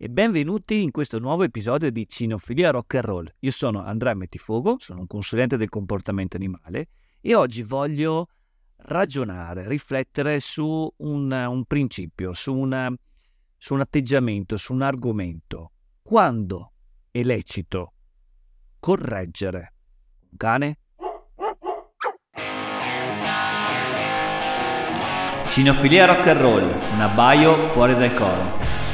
e benvenuti in questo nuovo episodio di Cinofilia Rock and Roll. Io sono Andrea Mettifogo, sono un consulente del comportamento animale e oggi voglio ragionare, riflettere su un, un principio, su, una, su un atteggiamento, su un argomento. Quando è lecito correggere un cane? Cinofilia rock and roll, un abbaio fuori dal coro.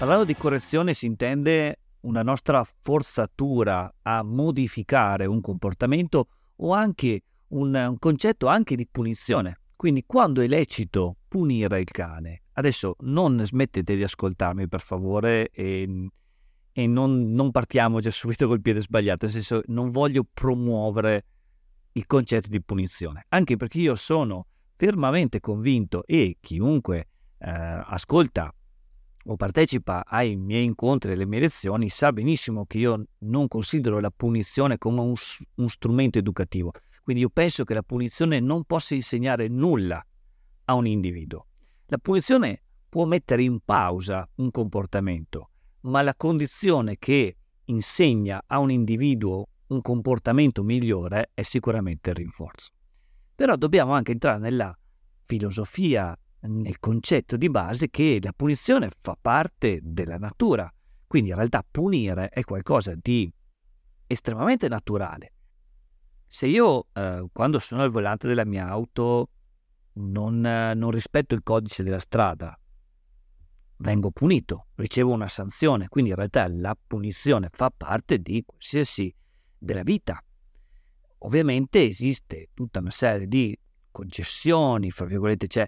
Parlando di correzione si intende una nostra forzatura a modificare un comportamento o anche un, un concetto anche di punizione. Quindi quando è lecito punire il cane, adesso non smettete di ascoltarmi per favore e, e non, non partiamo già subito col piede sbagliato, nel senso non voglio promuovere il concetto di punizione, anche perché io sono fermamente convinto e chiunque eh, ascolta o partecipa ai miei incontri, alle mie lezioni, sa benissimo che io non considero la punizione come un, un strumento educativo. Quindi io penso che la punizione non possa insegnare nulla a un individuo. La punizione può mettere in pausa un comportamento, ma la condizione che insegna a un individuo un comportamento migliore è sicuramente il rinforzo. Però dobbiamo anche entrare nella filosofia, nel concetto di base che la punizione fa parte della natura. Quindi in realtà punire è qualcosa di estremamente naturale. Se io eh, quando sono al volante della mia auto non, eh, non rispetto il codice della strada, vengo punito, ricevo una sanzione, quindi in realtà la punizione fa parte di qualsiasi della vita. Ovviamente esiste tutta una serie di concessioni, fra virgolette, c'è,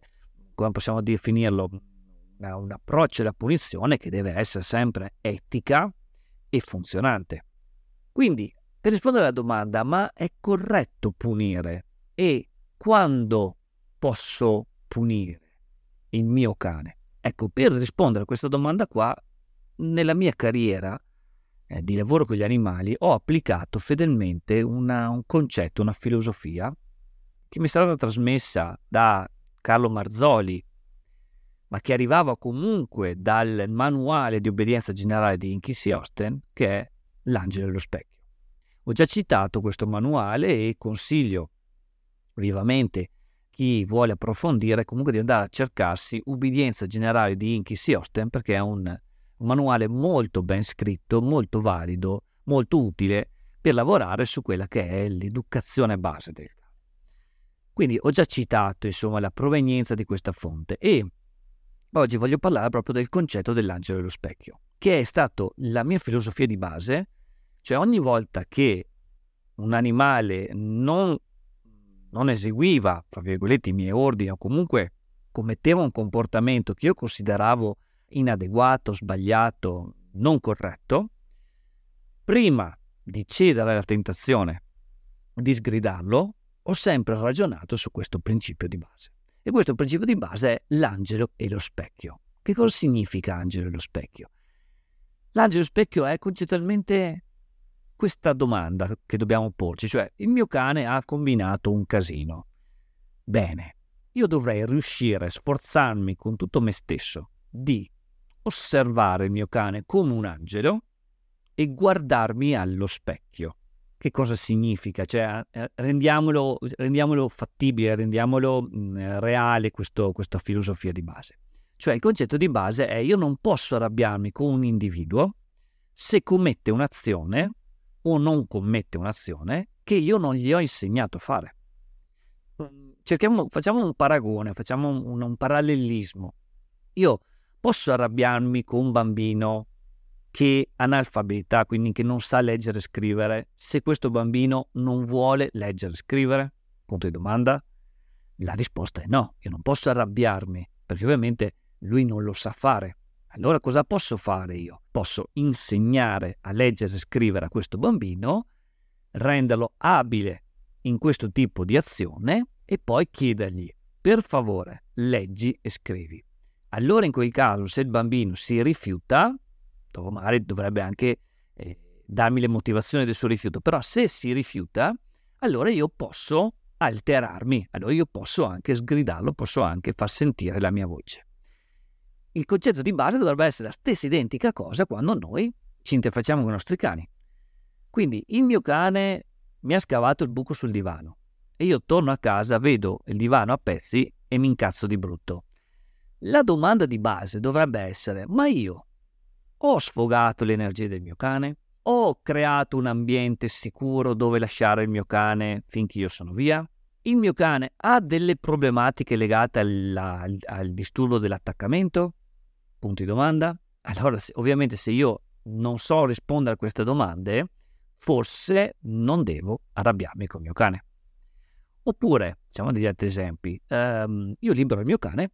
come possiamo definirlo, un approccio alla punizione che deve essere sempre etica e funzionante. Quindi, per rispondere alla domanda, ma è corretto punire? E quando posso punire il mio cane? Ecco, per rispondere a questa domanda qua, nella mia carriera eh, di lavoro con gli animali ho applicato fedelmente una, un concetto, una filosofia che mi è stata trasmessa da Carlo Marzoli, ma che arrivava comunque dal manuale di obbedienza generale di Inky Osten, che è L'angelo e lo specchio. Ho già citato questo manuale e consiglio vivamente chi vuole approfondire comunque di andare a cercarsi Ubbidienza generale di Inky Osten perché è un un manuale molto ben scritto, molto valido, molto utile per lavorare su quella che è l'educazione base del. Quindi ho già citato insomma la provenienza di questa fonte e oggi voglio parlare proprio del concetto dell'angelo dello specchio, che è stato la mia filosofia di base, cioè ogni volta che un animale non, non eseguiva, tra virgolette, i miei ordini o comunque commetteva un comportamento che io consideravo inadeguato, sbagliato, non corretto, prima di cedere alla tentazione di sgridarlo, ho sempre ragionato su questo principio di base. E questo principio di base è l'angelo e lo specchio. Che cosa significa angelo e lo specchio? L'angelo specchio è concettualmente questa domanda che dobbiamo porci, cioè il mio cane ha combinato un casino. Bene, io dovrei riuscire a sforzarmi con tutto me stesso di osservare il mio cane come un angelo e guardarmi allo specchio. Che cosa significa? Cioè, eh, rendiamolo, rendiamolo fattibile, rendiamolo mh, mm, reale questo, questa filosofia di base. Cioè il concetto di base è io non posso arrabbiarmi con un individuo se commette un'azione o non commette un'azione che io non gli ho insegnato a fare. Cerchiamo, facciamo un paragone, facciamo un, un parallelismo. Io posso arrabbiarmi con un bambino che analfabeta, quindi che non sa leggere e scrivere, se questo bambino non vuole leggere e scrivere? Punto di domanda. La risposta è no, io non posso arrabbiarmi, perché ovviamente lui non lo sa fare. Allora cosa posso fare io? Posso insegnare a leggere e scrivere a questo bambino, renderlo abile in questo tipo di azione e poi chiedergli, per favore, leggi e scrivi. Allora in quel caso se il bambino si rifiuta, magari dovrebbe anche eh, darmi le motivazioni del suo rifiuto, però se si rifiuta, allora io posso alterarmi, allora io posso anche sgridarlo, posso anche far sentire la mia voce. il concetto di base dovrebbe essere la stessa identica cosa quando noi ci interfacciamo con i nostri cani. Quindi il mio cane mi ha scavato il buco sul divano e io torno a casa, vedo il divano a pezzi e mi incazzo di brutto. La domanda di base dovrebbe essere: ma io ho sfogato le energie del mio cane? Ho creato un ambiente sicuro dove lasciare il mio cane finché io sono via? Il mio cane ha delle problematiche legate alla, al, disturbo dell'attaccamento? Punto di domanda. Allora, se, ovviamente, se io non so rispondere a queste domande, forse non devo arrabbiarmi con il mio cane. Oppure, facciamo degli altri esempi, um, io libero il mio cane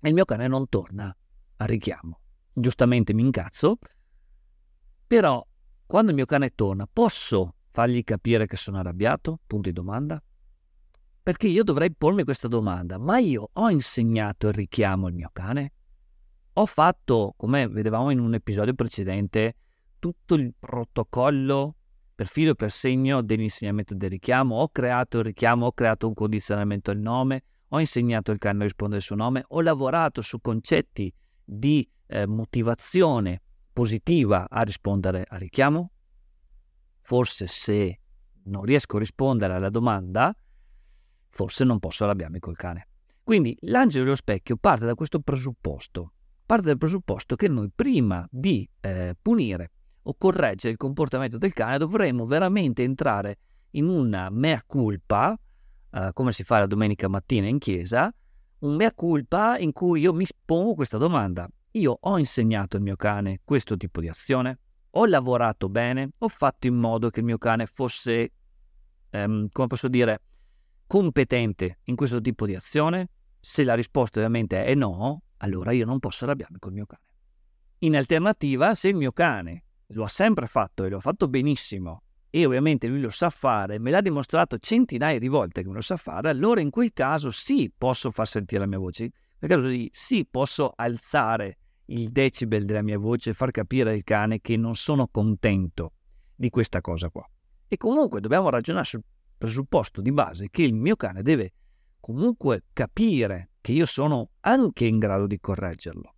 e il mio cane non torna al richiamo. Giustamente mi incazzo, però quando il mio cane torna posso fargli capire che sono arrabbiato? Punto di domanda. Perché io dovrei pormi questa domanda, ma io ho insegnato il richiamo al mio cane? Ho fatto, come vedevamo in un episodio precedente, tutto il protocollo per filo e per segno dell'insegnamento del richiamo, ho creato il richiamo, ho creato un condizionamento al nome, ho insegnato il cane a rispondere al suo nome, ho lavorato su concetti di eh, motivazione positiva a rispondere al richiamo. Forse se non riesco a rispondere alla domanda, forse non posso arrabbiarmi col cane. Quindi l'angelo dello specchio parte da questo presupposto, parte dal presupposto che noi prima di eh, punire o correggere il comportamento del cane dovremmo veramente entrare in una mea culpa, eh, come si fa la domenica mattina in chiesa, un mea culpa in cui io mi pongo questa domanda. Io ho insegnato al mio cane questo tipo di azione? Ho lavorato bene? Ho fatto in modo che il mio cane fosse, ehm, come posso dire, competente in questo tipo di azione? Se la risposta ovviamente è no, allora io non posso arrabbiarmi col mio cane. In alternativa, se il mio cane lo ha sempre fatto e lo ha fatto benissimo e ovviamente lui lo sa fare, me l'ha dimostrato centinaia di volte che lo sa fare, allora in quel caso sì posso far sentire la mia voce, nel caso di sì posso alzare il decibel della mia voce e far capire al cane che non sono contento di questa cosa qua. E comunque dobbiamo ragionare sul presupposto di base che il mio cane deve comunque capire che io sono anche in grado di correggerlo.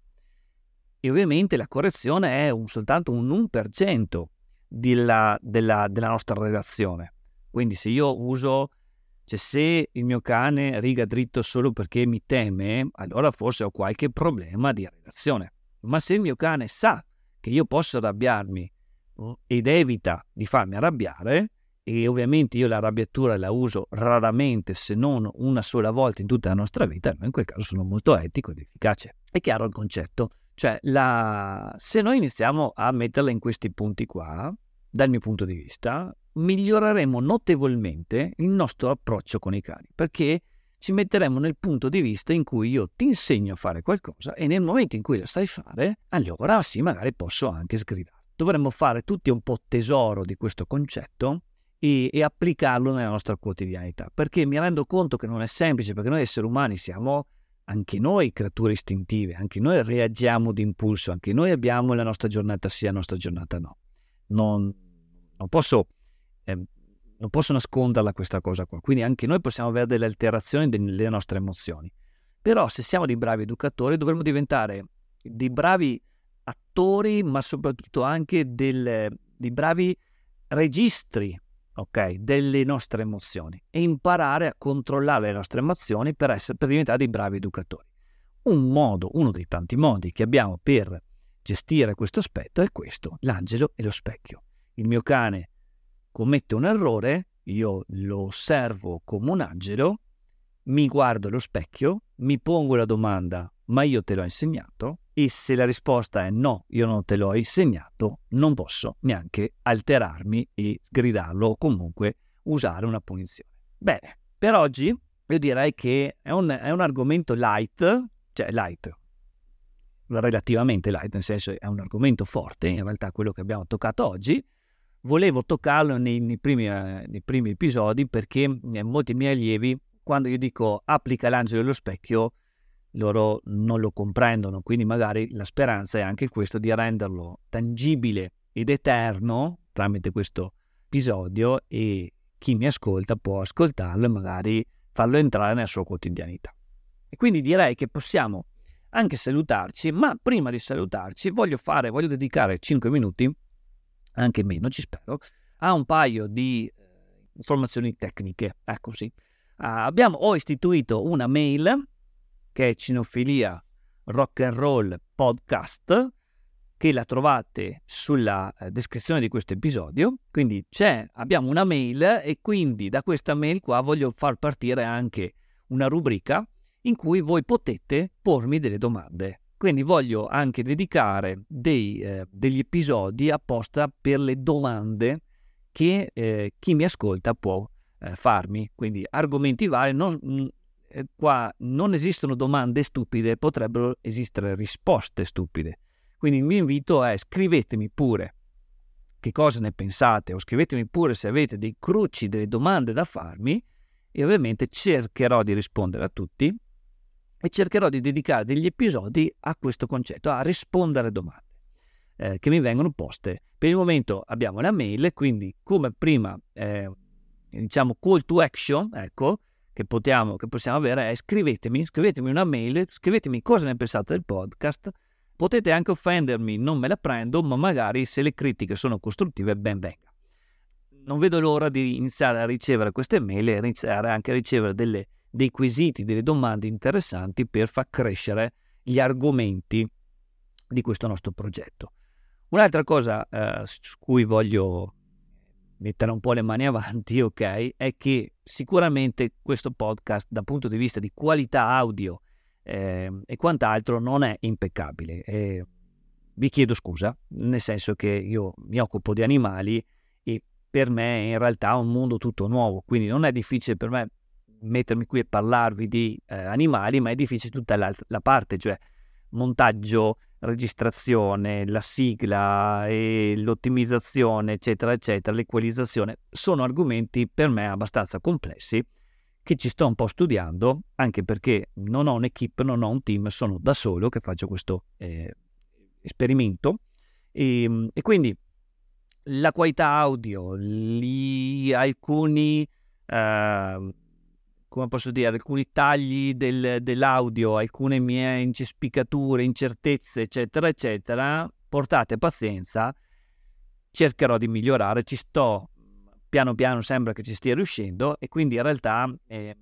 E ovviamente la correzione è un, soltanto un 1% della, della, della nostra relazione. Quindi se io uso, cioè se il mio cane riga dritto solo perché mi teme, allora forse ho qualche problema di relazione. Ma se il mio cane sa che io posso arrabbiarmi mm, ed evita di farmi arrabbiare, e ovviamente io l'arrabbiatura la uso raramente se non una sola volta in tutta la nostra vita, in quel caso sono molto etico ed efficace. È chiaro il concetto? Cioè, la... se noi iniziamo a metterla in questi punti qua, dal mio punto di vista, miglioreremo notevolmente il nostro approccio con i cani, perché ci metteremo nel punto di vista in cui io ti insegno a fare qualcosa e nel momento in cui la sai fare, allora sì, magari posso anche sgridare. Dovremmo fare tutti un po' tesoro di questo concetto e, e, applicarlo nella nostra quotidianità. Perché mi rendo conto che non è semplice, perché noi esseri umani siamo anche noi creature istintive, anche noi reagiamo d'impulso, anche noi abbiamo la nostra giornata sì, la nostra giornata no. Non, non, posso, eh, non posso nasconderla questa cosa qua. Quindi anche noi possiamo avere delle alterazioni delle nostre emozioni. Però se siamo dei bravi educatori dovremmo diventare dei bravi attori, ma soprattutto anche del, dei bravi registri ok, delle nostre emozioni e imparare a controllare le nostre emozioni per, essere, per diventare dei bravi educatori. Un modo, uno dei tanti modi che abbiamo per gestire questo aspetto è questo, l'angelo e lo specchio. Il mio cane commette un errore, io lo osservo come un angelo, mi guardo allo specchio, mi pongo la domanda ma io te l'ho insegnato? E se la risposta è no, io non te l'ho insegnato, non posso neanche alterarmi e gridarlo o comunque usare una punizione. Bene, per oggi io direi che è un, è un argomento light, cioè light, relativamente light, nel senso è un argomento forte, in realtà quello che abbiamo toccato oggi. Volevo toccarlo nei, nei, primi, eh, nei primi, episodi perché eh, molti miei allievi, quando io dico applica l'angelo dello specchio, loro non lo comprendono, quindi magari la speranza è anche questo di renderlo tangibile ed eterno tramite questo episodio e chi mi ascolta può ascoltarlo e magari farlo entrare nella sua quotidianità. E quindi direi che possiamo anche salutarci, ma prima di salutarci voglio fare, voglio dedicare 5 minuti, anche meno ci spero, a un paio di eh, informazioni tecniche. Ecco sì. Uh, abbiamo, ho istituito una mail che è cinofilia rock and roll podcast che la trovate sulla eh, descrizione di questo episodio. Quindi abbiamo una mail e quindi da questa mail qua voglio far partire anche una rubrica in cui voi potete pormi delle domande. Quindi voglio anche dedicare dei, eh, degli episodi apposta per le domande che eh, chi mi ascolta può eh, farmi. Quindi argomenti vari, non, mm, eh, qua non esistono domande stupide, potrebbero esistere risposte stupide. Quindi il mio invito è scrivetemi pure che cosa ne pensate o scrivetemi pure se avete dei cruci, delle domande da farmi e ovviamente cercherò di rispondere a tutti e cercherò di dedicare degli episodi a questo concetto, a rispondere domande eh, che mi vengono poste. Per il momento abbiamo la mail, quindi come prima, eh, diciamo, call to action, ecco, che, potiamo, che possiamo avere è scrivetemi, scrivetemi una mail, scrivetemi cosa ne pensate del podcast, Potete anche offendermi, non me la prendo, ma magari se le critiche sono costruttive, ben venga. Non vedo l'ora di iniziare a ricevere queste mail e iniziare anche a ricevere delle, dei quesiti, delle domande interessanti per far crescere gli argomenti di questo nostro progetto. Un'altra cosa eh, su cui voglio mettere un po' le mani avanti, ok, è che sicuramente questo podcast dal punto di vista di qualità audio eh, e quant'altro non è impeccabile. E vi chiedo scusa, nel senso che io mi occupo di animali e per me è in realtà un mondo tutto nuovo, quindi non è difficile per me mettermi qui e parlarvi di eh, animali, ma è difficile tutta la, la parte, cioè montaggio, registrazione, la sigla e l'ottimizzazione, eccetera, eccetera, l'equalizzazione, sono argomenti per me abbastanza complessi che ci sto un po' studiando, anche perché non ho un'equipe, non ho un team, sono da solo che faccio questo eh, esperimento. E, ehm, e, quindi la qualità audio, gli, alcuni, eh, come posso dire, alcuni tagli del, dell'audio, alcune mie incespicature, incertezze, eccetera, eccetera, portate pazienza, cercherò di migliorare, ci sto piano piano sembra che ci stia riuscendo e quindi in realtà eh,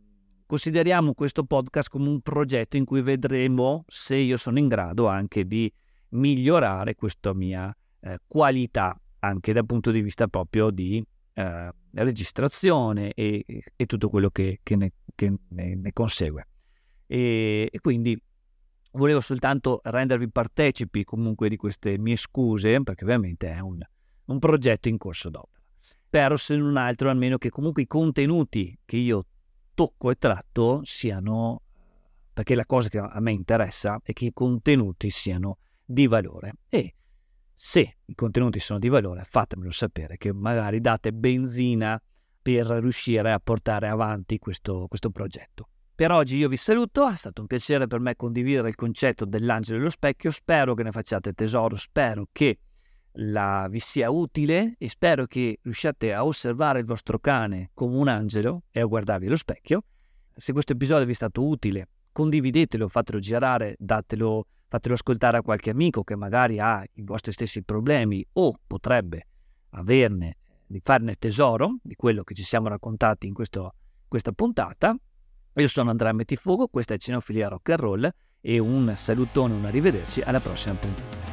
consideriamo questo podcast come un progetto in cui vedremo se io sono in grado anche di migliorare questa mia eh, qualità anche dal punto di vista proprio di eh, registrazione e, e, tutto quello che, che, ne, che ne, ne, consegue. E, e quindi volevo soltanto rendervi partecipi comunque di queste mie scuse perché ovviamente è un, un progetto in corso d'opera spero se non altro almeno che comunque i contenuti che io tocco e tratto siano, perché la cosa che a me interessa è che i contenuti siano di valore e se i contenuti sono di valore fatemelo sapere che magari date benzina per riuscire a portare avanti questo, questo progetto. Per oggi io vi saluto, è stato un piacere per me condividere il concetto dell'angelo e dello specchio, spero che ne facciate tesoro, spero che la, vi sia utile e spero che riusciate a osservare il vostro cane come un angelo e a guardarvi allo specchio. Se questo episodio vi è stato utile, condividetelo, fatelo girare, datelo, fatelo ascoltare a qualche amico che magari ha i vostri stessi problemi o potrebbe averne, di farne tesoro di quello che ci siamo raccontati in questo, questa puntata. Io sono Andrea Mettifuoco, questa è Cenofilia Rock and Roll e un salutone, un arrivederci alla prossima puntata.